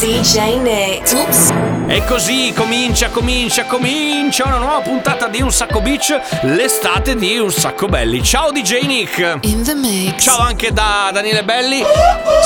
DJ Nick. Oops. E così comincia, comincia, comincia una nuova puntata di Un Sacco Beach, l'estate di Un Sacco Belli. Ciao DJ Nick! In the mix. Ciao anche da Daniele Belli,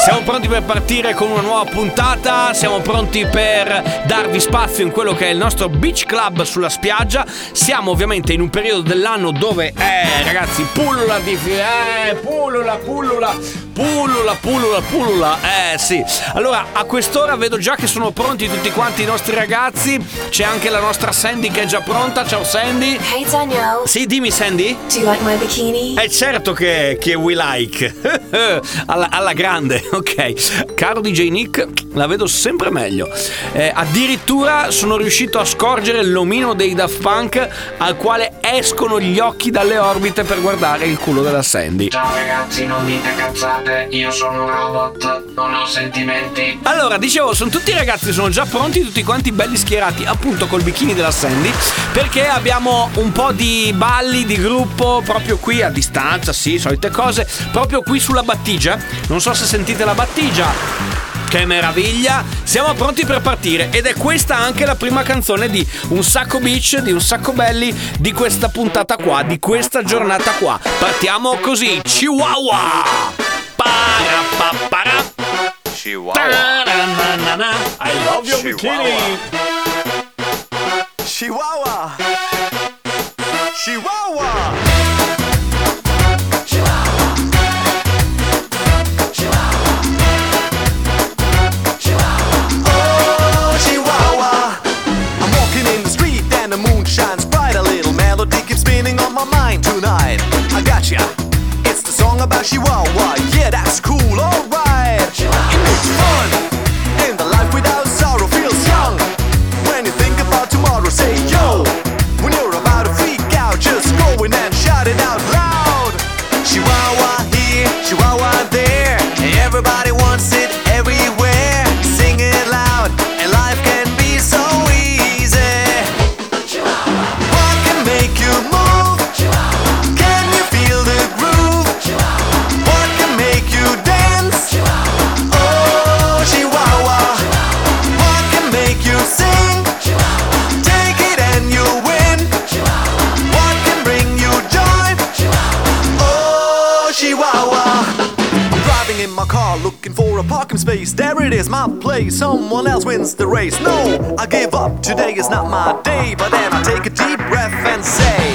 siamo pronti per partire con una nuova puntata, siamo pronti per darvi spazio in quello che è il nostro beach club sulla spiaggia, siamo ovviamente in un periodo dell'anno dove, eh ragazzi, pullula di... eh, pullula, pullula, pullula, pullula, pullula, eh sì. Allora, a quest'ora vedo già che sono pronti tutti quanti i nostri ragazzi, c'è anche la nostra Sandy che è già pronta, ciao Sandy. Hey Daniel. Sì, dimmi Sandy. Do you like my bikini? È certo che, che we like alla, alla grande, ok. Caro DJ Nick, la vedo sempre meglio. Eh, addirittura sono riuscito a scorgere l'omino dei Daft Punk al quale escono gli occhi dalle orbite per guardare il culo della Sandy. Ciao ragazzi, non dite cazzate, io sono un robot, non ho sentimenti. Allora, dicevo, sono tutti i ragazzi, sono già pronti, tutti quanti belli schierati, appunto col bikini della Sandy, perché abbiamo un po' di balli di gruppo proprio qui a distanza, sì, solite cose, proprio qui sulla battigia. Non so se sentite la battigia. Che meraviglia! Siamo pronti per partire ed è questa anche la prima canzone di Un Sacco Beach, di Un Sacco Belli, di questa puntata qua, di questa giornata qua. Partiamo così, Chihuahua! Para-pa-para. Ta-ra-na-na-na. I love your bikini! Chihuahua! Chihuahua! Oh, Chihuahua! I'm walking in the street and the moon shines bright. A little melody keeps spinning on my mind tonight. I gotcha. About Chihuahua. Oh, oh, yeah, that's cool. Alright. It is, my place. Someone else wins the race. No, I give up. Today is not my day. But then I take a deep breath and say,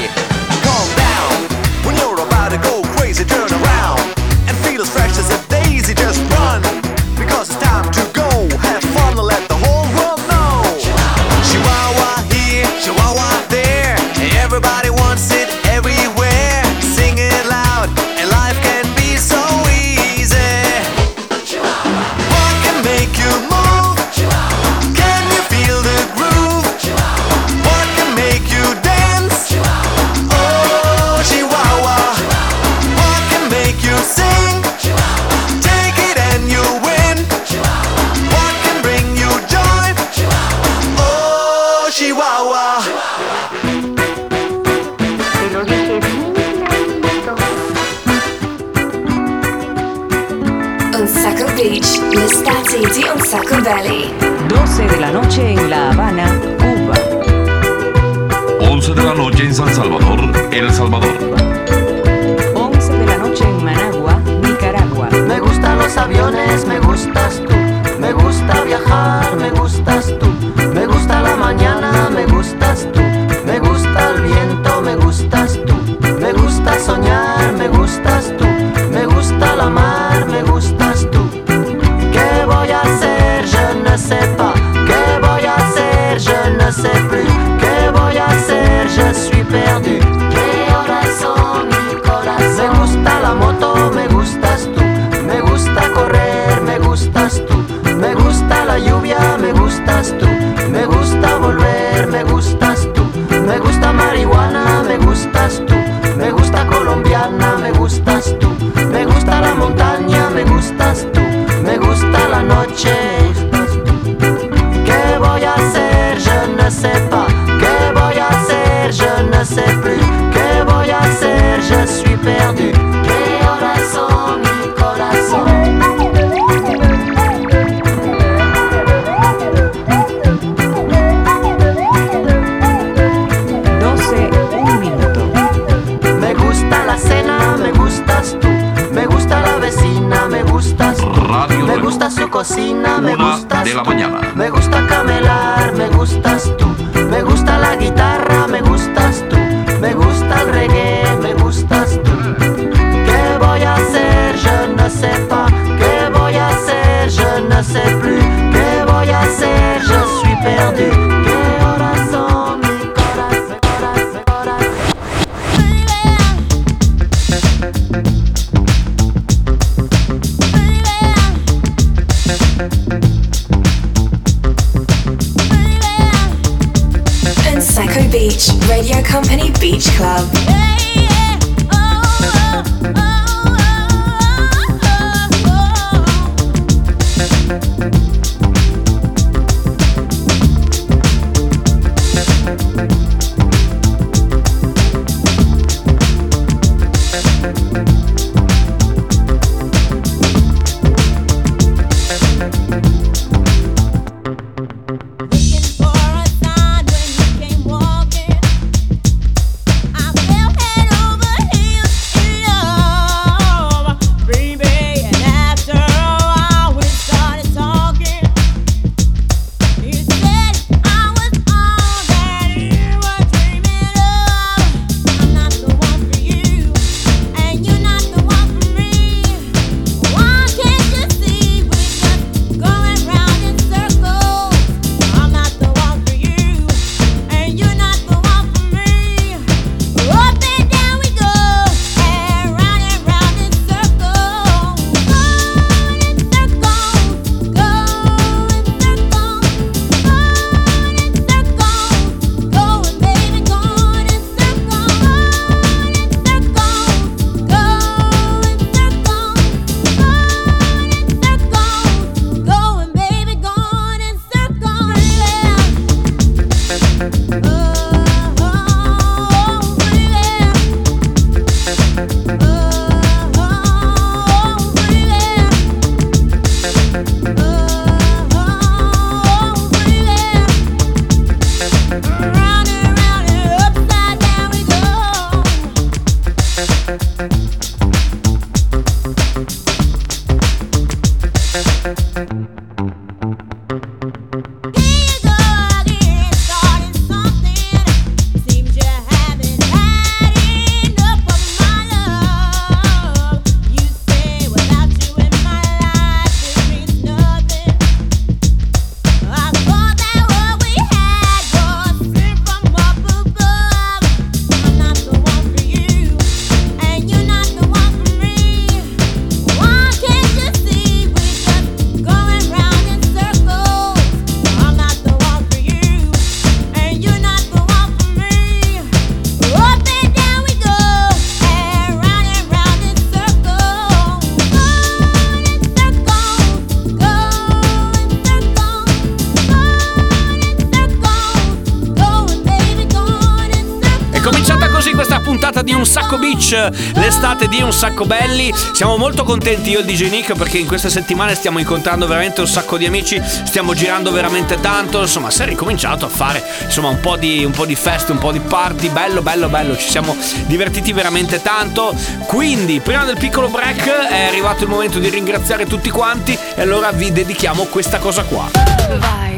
sacco beach, l'estate di un sacco belli. Siamo molto contenti io e il DJ Nick perché in queste settimane stiamo incontrando veramente un sacco di amici, stiamo girando veramente tanto, insomma si è ricominciato a fare insomma, un, po di, un po' di feste, un po' di party, bello bello bello, ci siamo divertiti veramente tanto. Quindi prima del piccolo break è arrivato il momento di ringraziare tutti quanti e allora vi dedichiamo questa cosa qua. Vai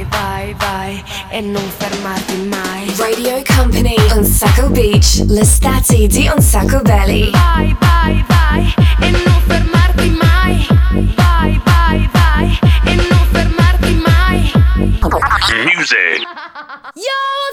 vai e non fermarti mai. Radio Company, un sacco beach, l'estate di un sacco belly Vai, vai, vai e non fermarti mai. Vai, vai, vai e non fermarti mai. Music. Yo!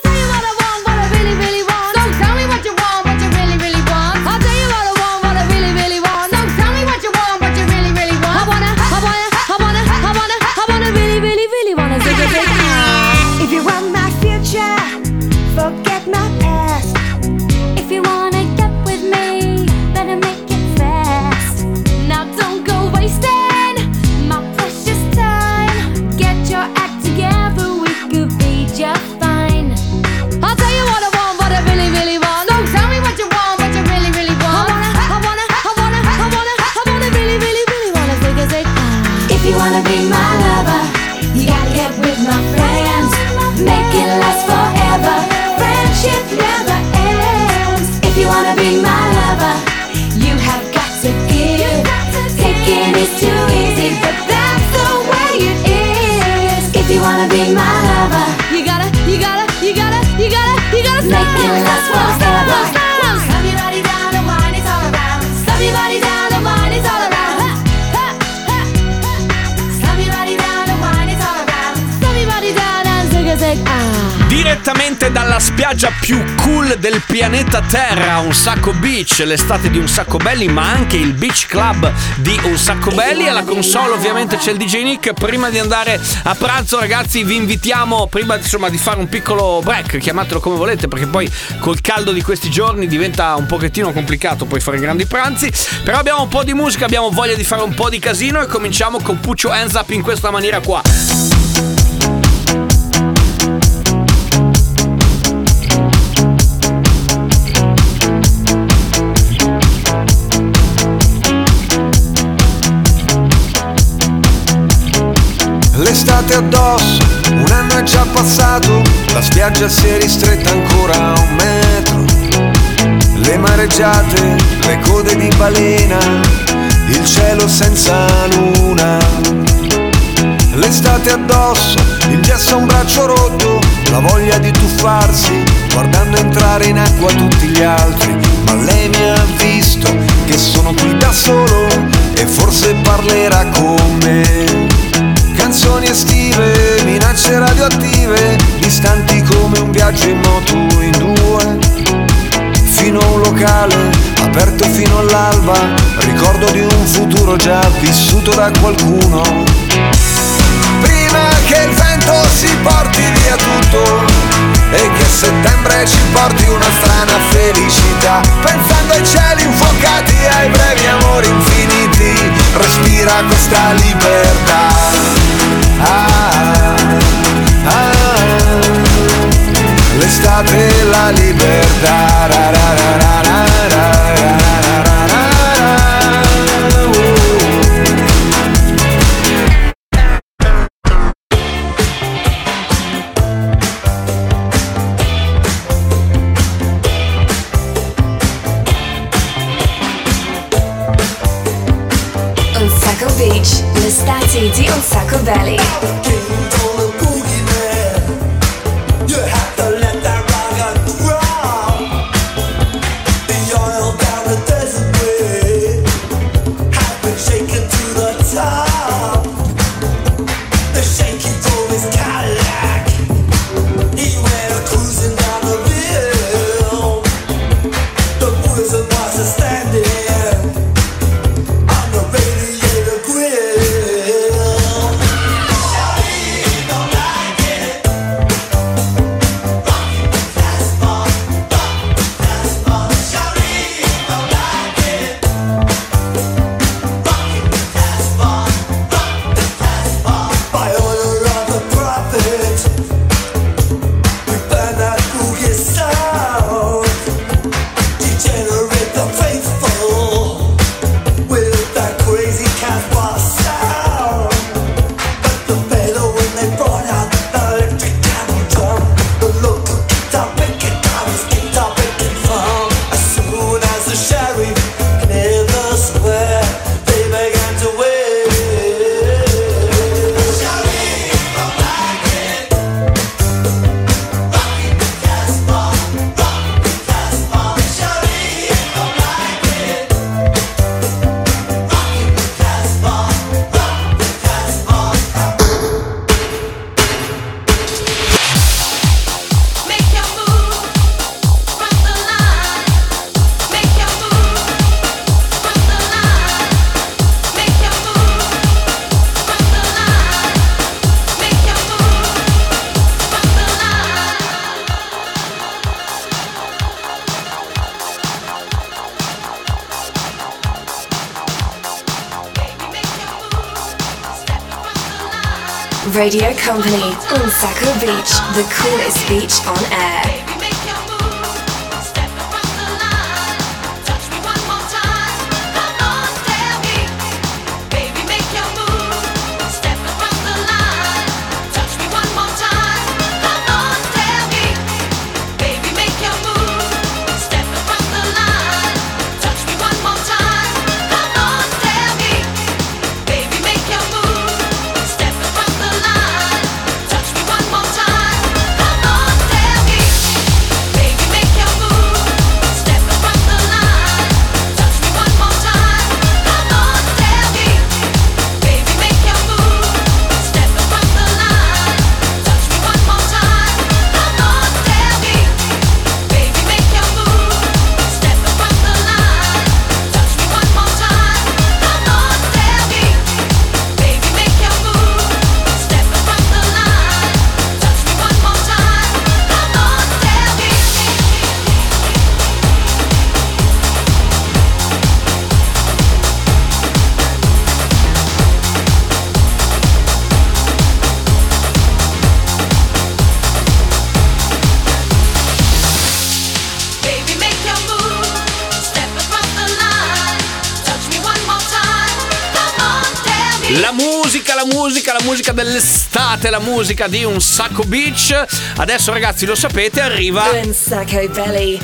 Terra, Un Sacco Beach, l'estate di Un Sacco Belli, ma anche il Beach Club di Un Sacco Belli. Alla console ovviamente c'è il DJ Nick. Prima di andare a pranzo, ragazzi, vi invitiamo prima insomma di fare un piccolo break, chiamatelo come volete, perché poi col caldo di questi giorni diventa un pochettino complicato poi fare grandi pranzi. Però abbiamo un po' di musica, abbiamo voglia di fare un po' di casino e cominciamo con Puccio Hands Up in questa maniera qua. L'estate addosso, un anno è già passato, la spiaggia si è ristretta ancora a un metro. Le mareggiate, le code di balena, il cielo senza luna. L'estate addosso, il gesso a un braccio rotto, la voglia di tuffarsi, guardando entrare in acqua tutti gli altri. Ma lei mi ha visto che sono qui da solo e forse parlerà con me. Canzoni estive, minacce radioattive, distanti come un viaggio in moto in due. Fino a un locale, aperto fino all'alba, ricordo di un futuro già vissuto da qualcuno. Prima che il vento si porti via tutto e che settembre ci porti una strana felicità, pensando ai cieli infuocati, ai brevi amori infiniti, respira questa libertà. Ah, ah, l'estate e la libertà. ra, ra, ra, Stati di un sacco belli. Radio Company, Un Sacco Beach, the coolest beach on air. Dell'estate, la musica di un sacco beach. Adesso ragazzi lo sapete, arriva belly,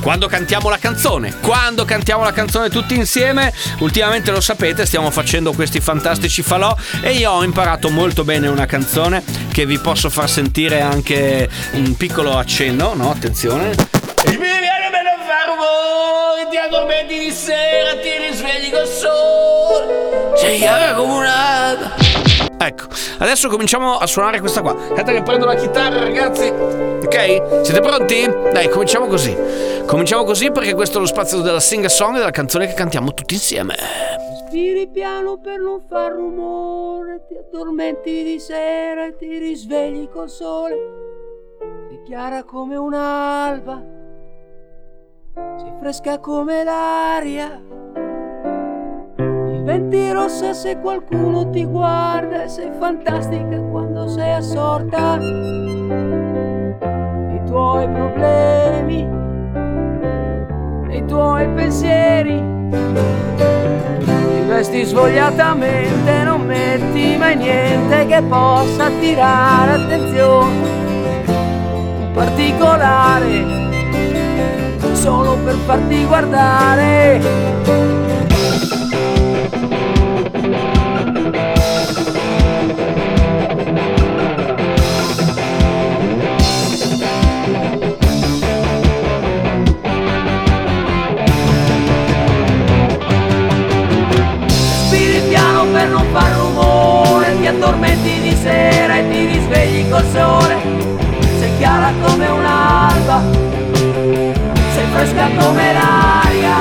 quando cantiamo la canzone. Quando cantiamo la canzone tutti insieme, ultimamente lo sapete, stiamo facendo questi fantastici falò e io ho imparato molto bene una canzone che vi posso far sentire anche un piccolo accenno, no? Attenzione. Mi viene ti addormenti di sera, ti risvegli col sole. Sei chiara come un'alba. Ecco, adesso cominciamo a suonare questa qua. Aspetta che prendo la chitarra, ragazzi. Ok? Siete pronti? Dai, cominciamo così. Cominciamo così perché questo è lo spazio della sing song e della canzone che cantiamo tutti insieme. Respiri piano per non far rumore, ti addormenti di sera e ti risvegli col sole. Sei chiara come un'alba, sei fresca come l'aria. Diventi rossa se qualcuno ti guarda e sei fantastica quando sei assorta. I tuoi problemi, i tuoi pensieri. Ti vesti svogliatamente, non metti mai niente che possa attirare attenzione. Particolare, solo per farti guardare. Addormenti di sera e ti risvegli col sole. Sei chiara come un'alba, sei fresca come l'aria.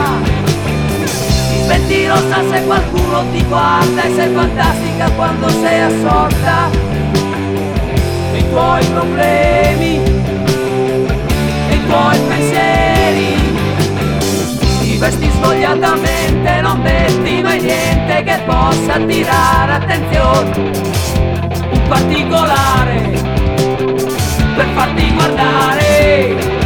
Ti senti rossa se qualcuno ti guarda e sei fantastica quando sei assorta. I tuoi problemi, i tuoi pensieri. Possa attirare attenzione. Un particolare per farti guardare.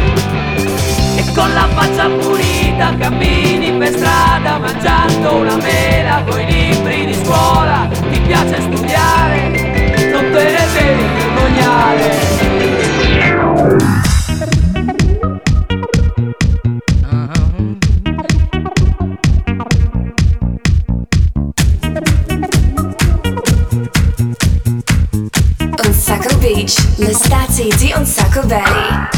E con la faccia pulita cammini per strada mangiando una mela coi libri di scuola. Ti piace studiare, non te ne devi vergognare. Di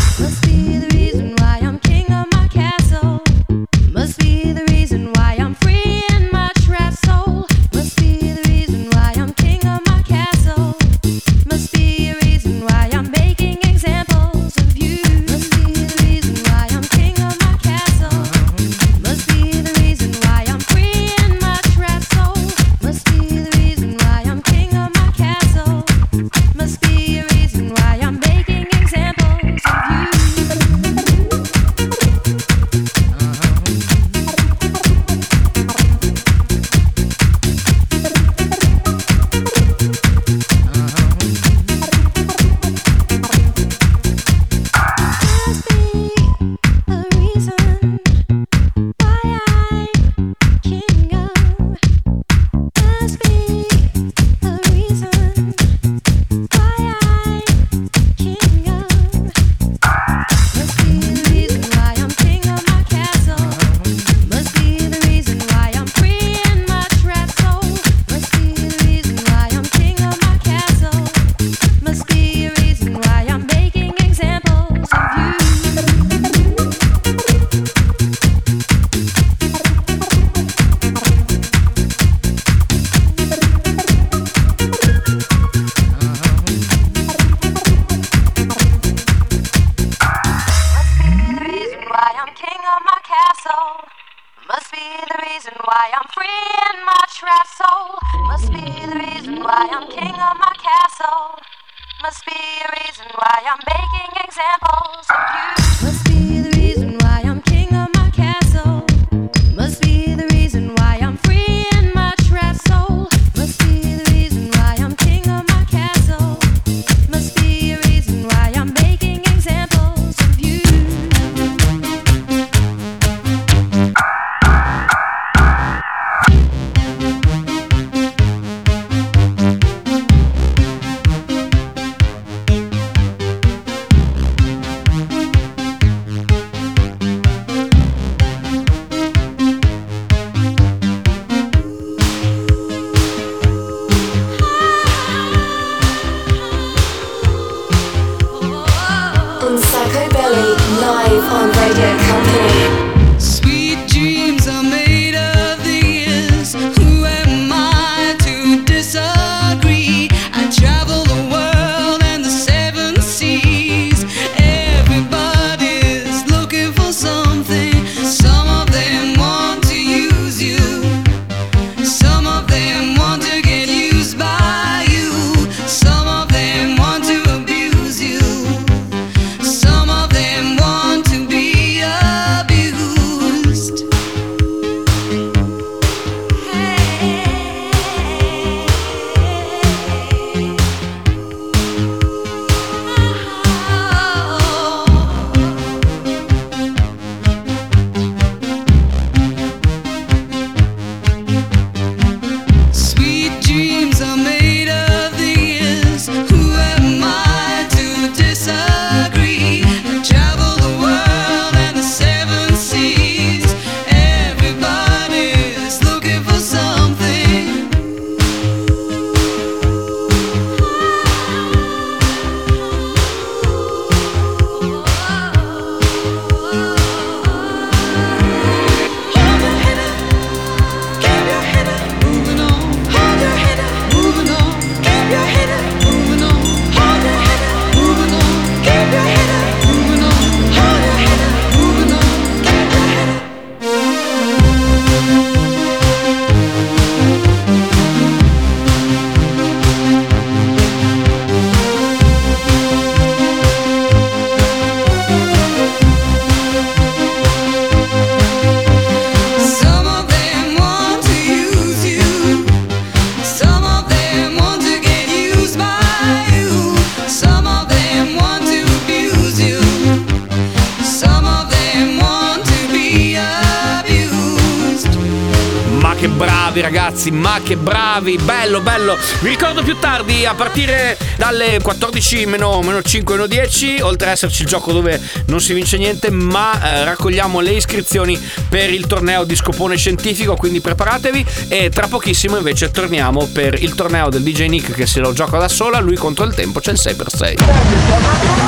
bello. Vi ricordo più tardi, a partire dalle 14 meno, meno 5 meno 10, oltre ad esserci il gioco dove non si vince niente, ma eh, raccogliamo le iscrizioni per il torneo di scopone scientifico, quindi preparatevi e tra pochissimo invece torniamo per il torneo del DJ Nick che se lo gioca da sola, lui contro il tempo c'è il 6x6.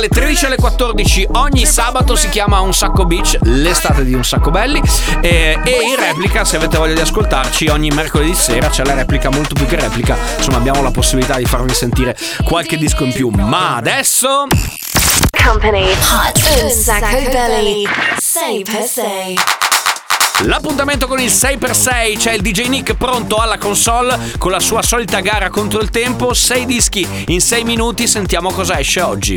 dalle 13 alle 14 ogni sabato si chiama Un Sacco Beach, l'estate di Un Sacco Belli. E, e in replica se avete voglia di ascoltarci ogni mercoledì sera c'è la replica molto più che replica, insomma abbiamo la possibilità di farvi sentire qualche disco in più, ma adesso... Company. Hot. Un Sacco Belli. 6 per 6 L'appuntamento con il 6x6 c'è il DJ Nick pronto alla console con la sua solita gara contro il tempo, 6 dischi in 6 minuti, sentiamo cosa esce oggi.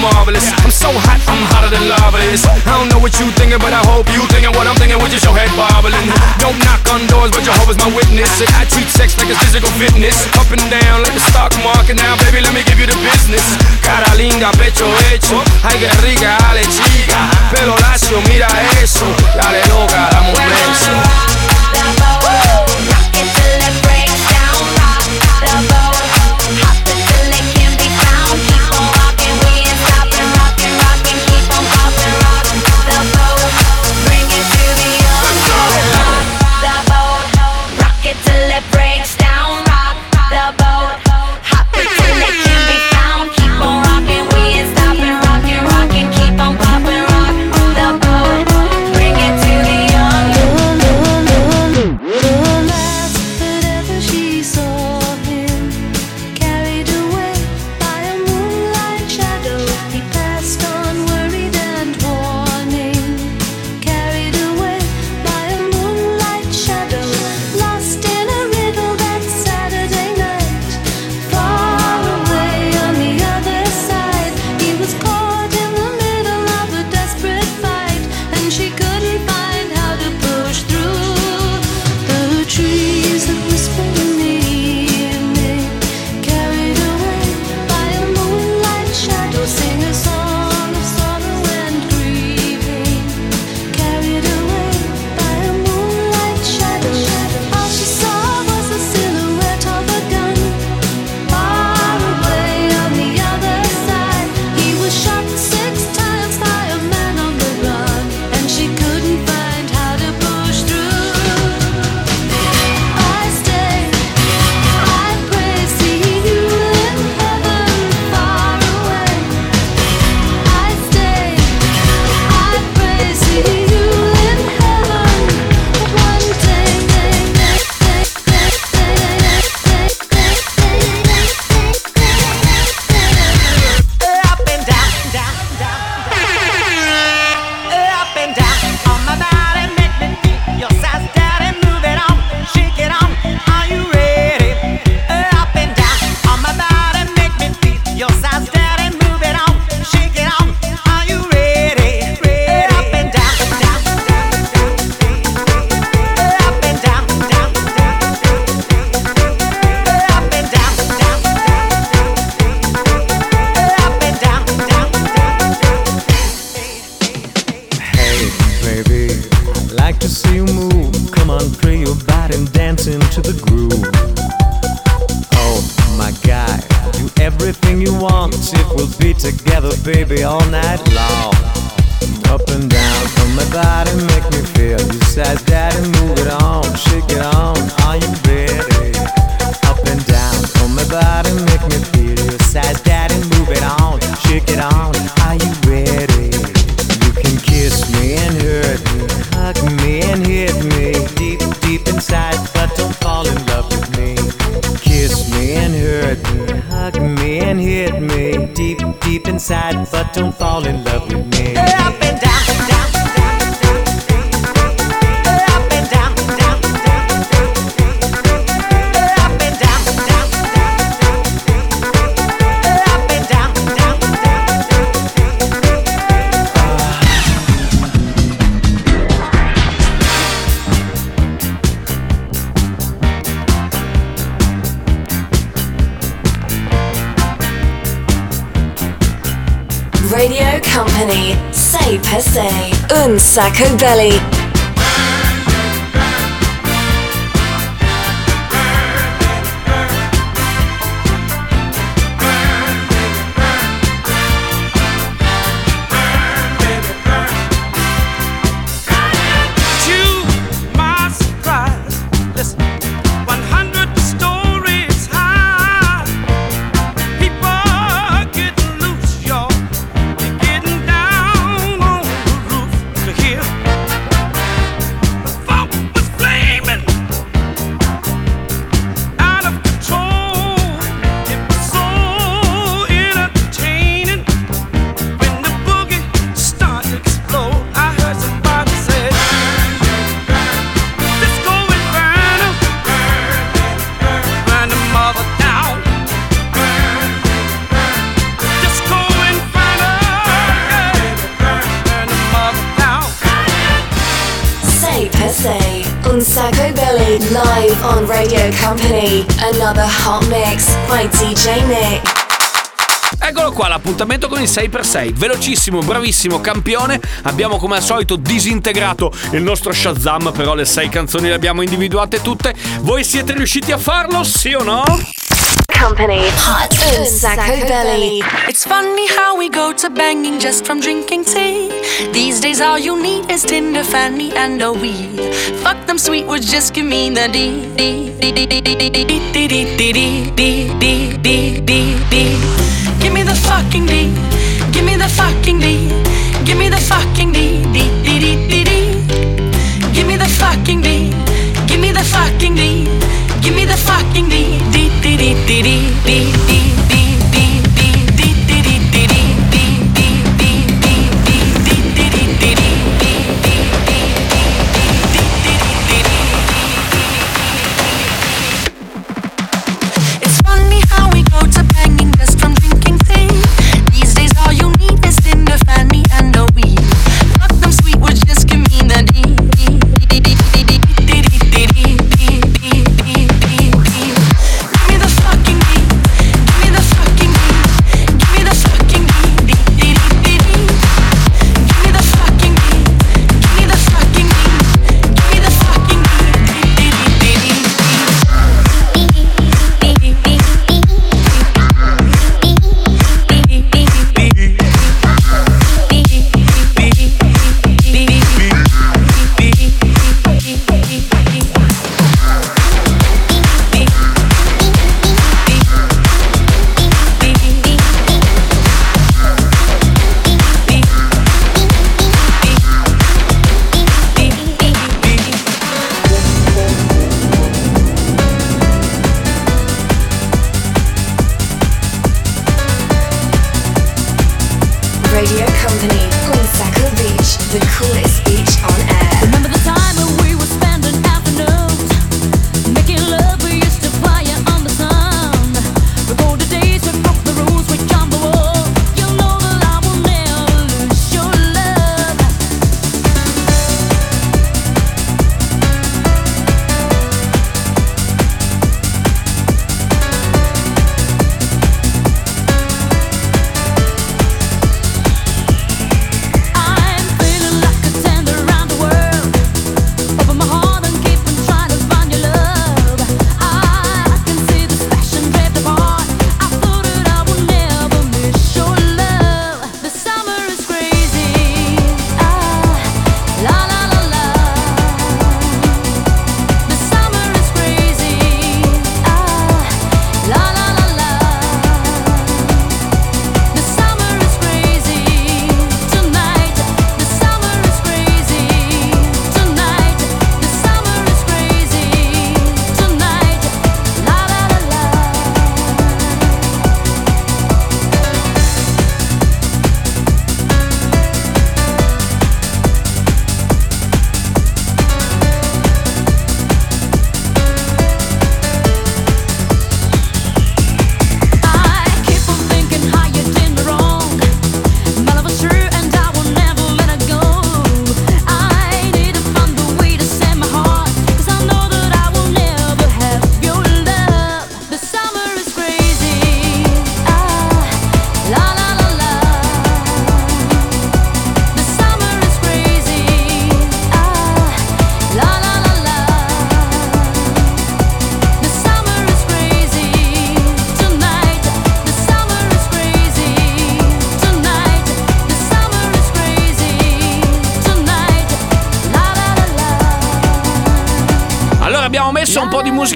marvelous. I'm so hot, I'm hotter than lava is. I don't know what you thinking, but I hope you thinking what I'm thinking with your head bobbling. Don't knock on doors, but Jehovah's my witness. And I treat sex like it's physical fitness. Up and down like the stock market now, baby, let me give you the business. Cara linda, pecho hecho. Ay, que rica, ale chica. Pero lacio, mira eso. Dale loca, dame un beso. Se. body and dancing to the groove. Oh my God, do everything you want if we'll be together, baby, all night long. Up and down from my body, make me feel you size daddy, move it on, shake it on, are you ready? Up and down from my body, make me feel you size daddy, move it on, shake it on, are you ready? Hug me and hit me deep, deep inside, but don't fall in love with me. Kiss me and hurt me, hug me and hit me deep, deep inside, but don't fall in love with me. Sacco Belly. L'appuntamento con il 6x6. Velocissimo, bravissimo, campione. Abbiamo come al solito disintegrato il nostro Shazam, però le 6 canzoni le abbiamo individuate tutte. Voi siete riusciti a farlo, sì o no? Company, hot Sacco Belly. It's funny how we go to banging just from drinking tea. These days, all you need is Tinder, Fanny, and a weed. Fuck them sweet words, just give me the D D D D D D D D D D D D D D D D. Give me the fucking D. Give me the fucking D. Give me the fucking D D D D D D. Give me the fucking D. Give me the fucking D.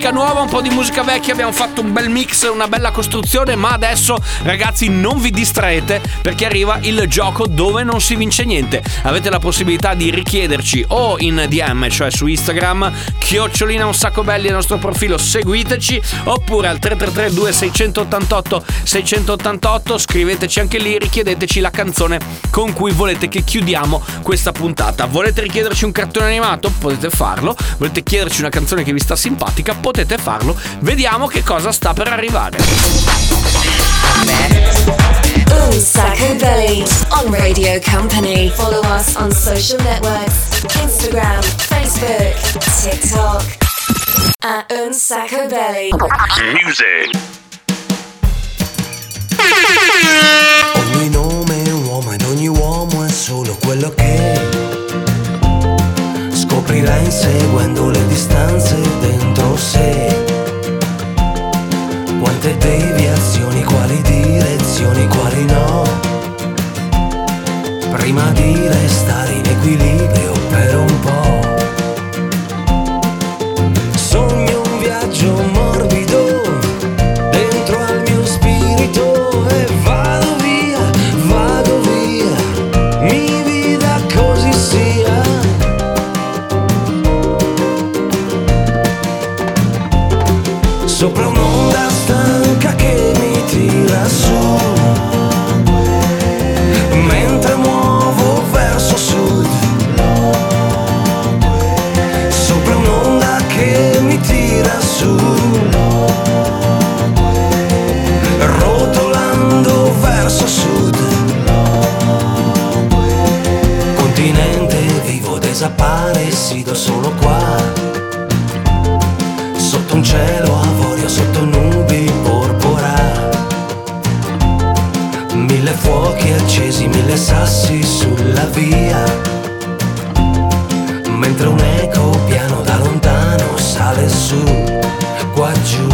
musica nuova, un po' di musica vecchia, abbiamo fatto un bel mix, una bella costruzione, ma adesso ragazzi non vi distraete perché arriva il gioco dove non si vince niente. Avete la possibilità di richiederci o in DM, cioè su Instagram, chiocciolina un sacco belli al nostro profilo, seguiteci, oppure al 333 2688 688, scriveteci anche lì, richiedeteci la canzone con cui volete che chiudiamo questa puntata. Volete richiederci un cartone animato? Potete farlo. Volete chiederci una canzone che vi sta simpatica? Potete farlo. Vediamo che cosa sta per arrivare. Un Sacco Belly on Radio Company. Follow us on social networks Instagram, Facebook, TikTok. At Un Sacco Belly. Music. Ogni nome è un uomo ed ogni uomo è solo quello che scoprirà inseguendo le distanze dentro sé. Quante deviazioni, quali direzioni, quali no. Prima di restare in equilibrio per un po'. Desaparecido solo qua. Sotto un cielo avorio, sotto nubi porpora. Mille fuochi accesi, mille sassi sulla via. Mentre un eco piano da lontano sale su, qua giù.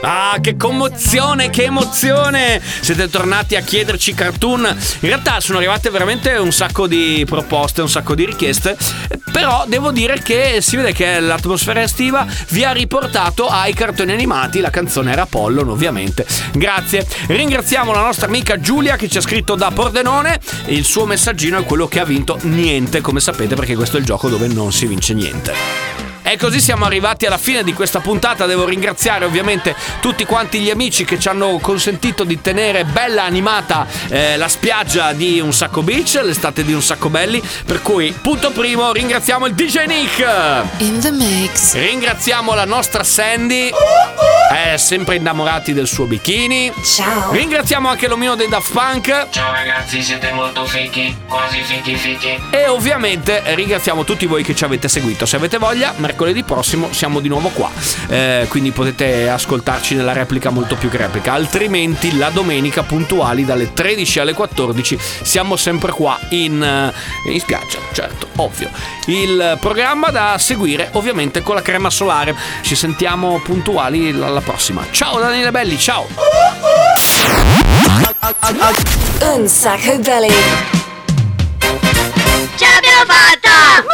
Ah, che commozione, che emozione! Siete tornati a chiederci cartoon. In realtà sono arrivate veramente un sacco di proposte, un sacco di richieste. Però devo dire che si vede che l'atmosfera estiva vi ha riportato ai cartoni animati. La canzone era Apollon, ovviamente. Grazie. Ringraziamo la nostra amica Giulia che ci ha scritto da Pordenone. Il suo messaggino è quello che ha vinto niente, come sapete, perché questo è il gioco dove non si vince niente. E così siamo arrivati alla fine di questa puntata. Devo ringraziare ovviamente tutti quanti gli amici che ci hanno consentito di tenere bella animata eh, la spiaggia di Un Sacco Beach, l'estate di Un Sacco Belli. Per cui, punto primo, ringraziamo il DJ Nick. In the mix. Ringraziamo la nostra Sandy. Eh, sempre innamorati del suo bikini. Ciao. Ringraziamo anche l'omino dei Daft Punk. Ciao ragazzi, siete molto fichi, quasi fichi fichi. E ovviamente ringraziamo tutti voi che ci avete seguito. Se avete voglia, mercoledì prossimo siamo di nuovo qua. Eh, quindi potete ascoltarci nella replica molto più che replica. Altrimenti la domenica puntuali dalle 13 alle 14 siamo sempre qua in, eh, in spiaggia, certo, ovvio. Il programma da seguire ovviamente con la crema solare. Ci sentiamo puntuali alla prossima. Ciao Daniele Belli, ciao! Un sacco belly. Ce l'abbiamo fatta!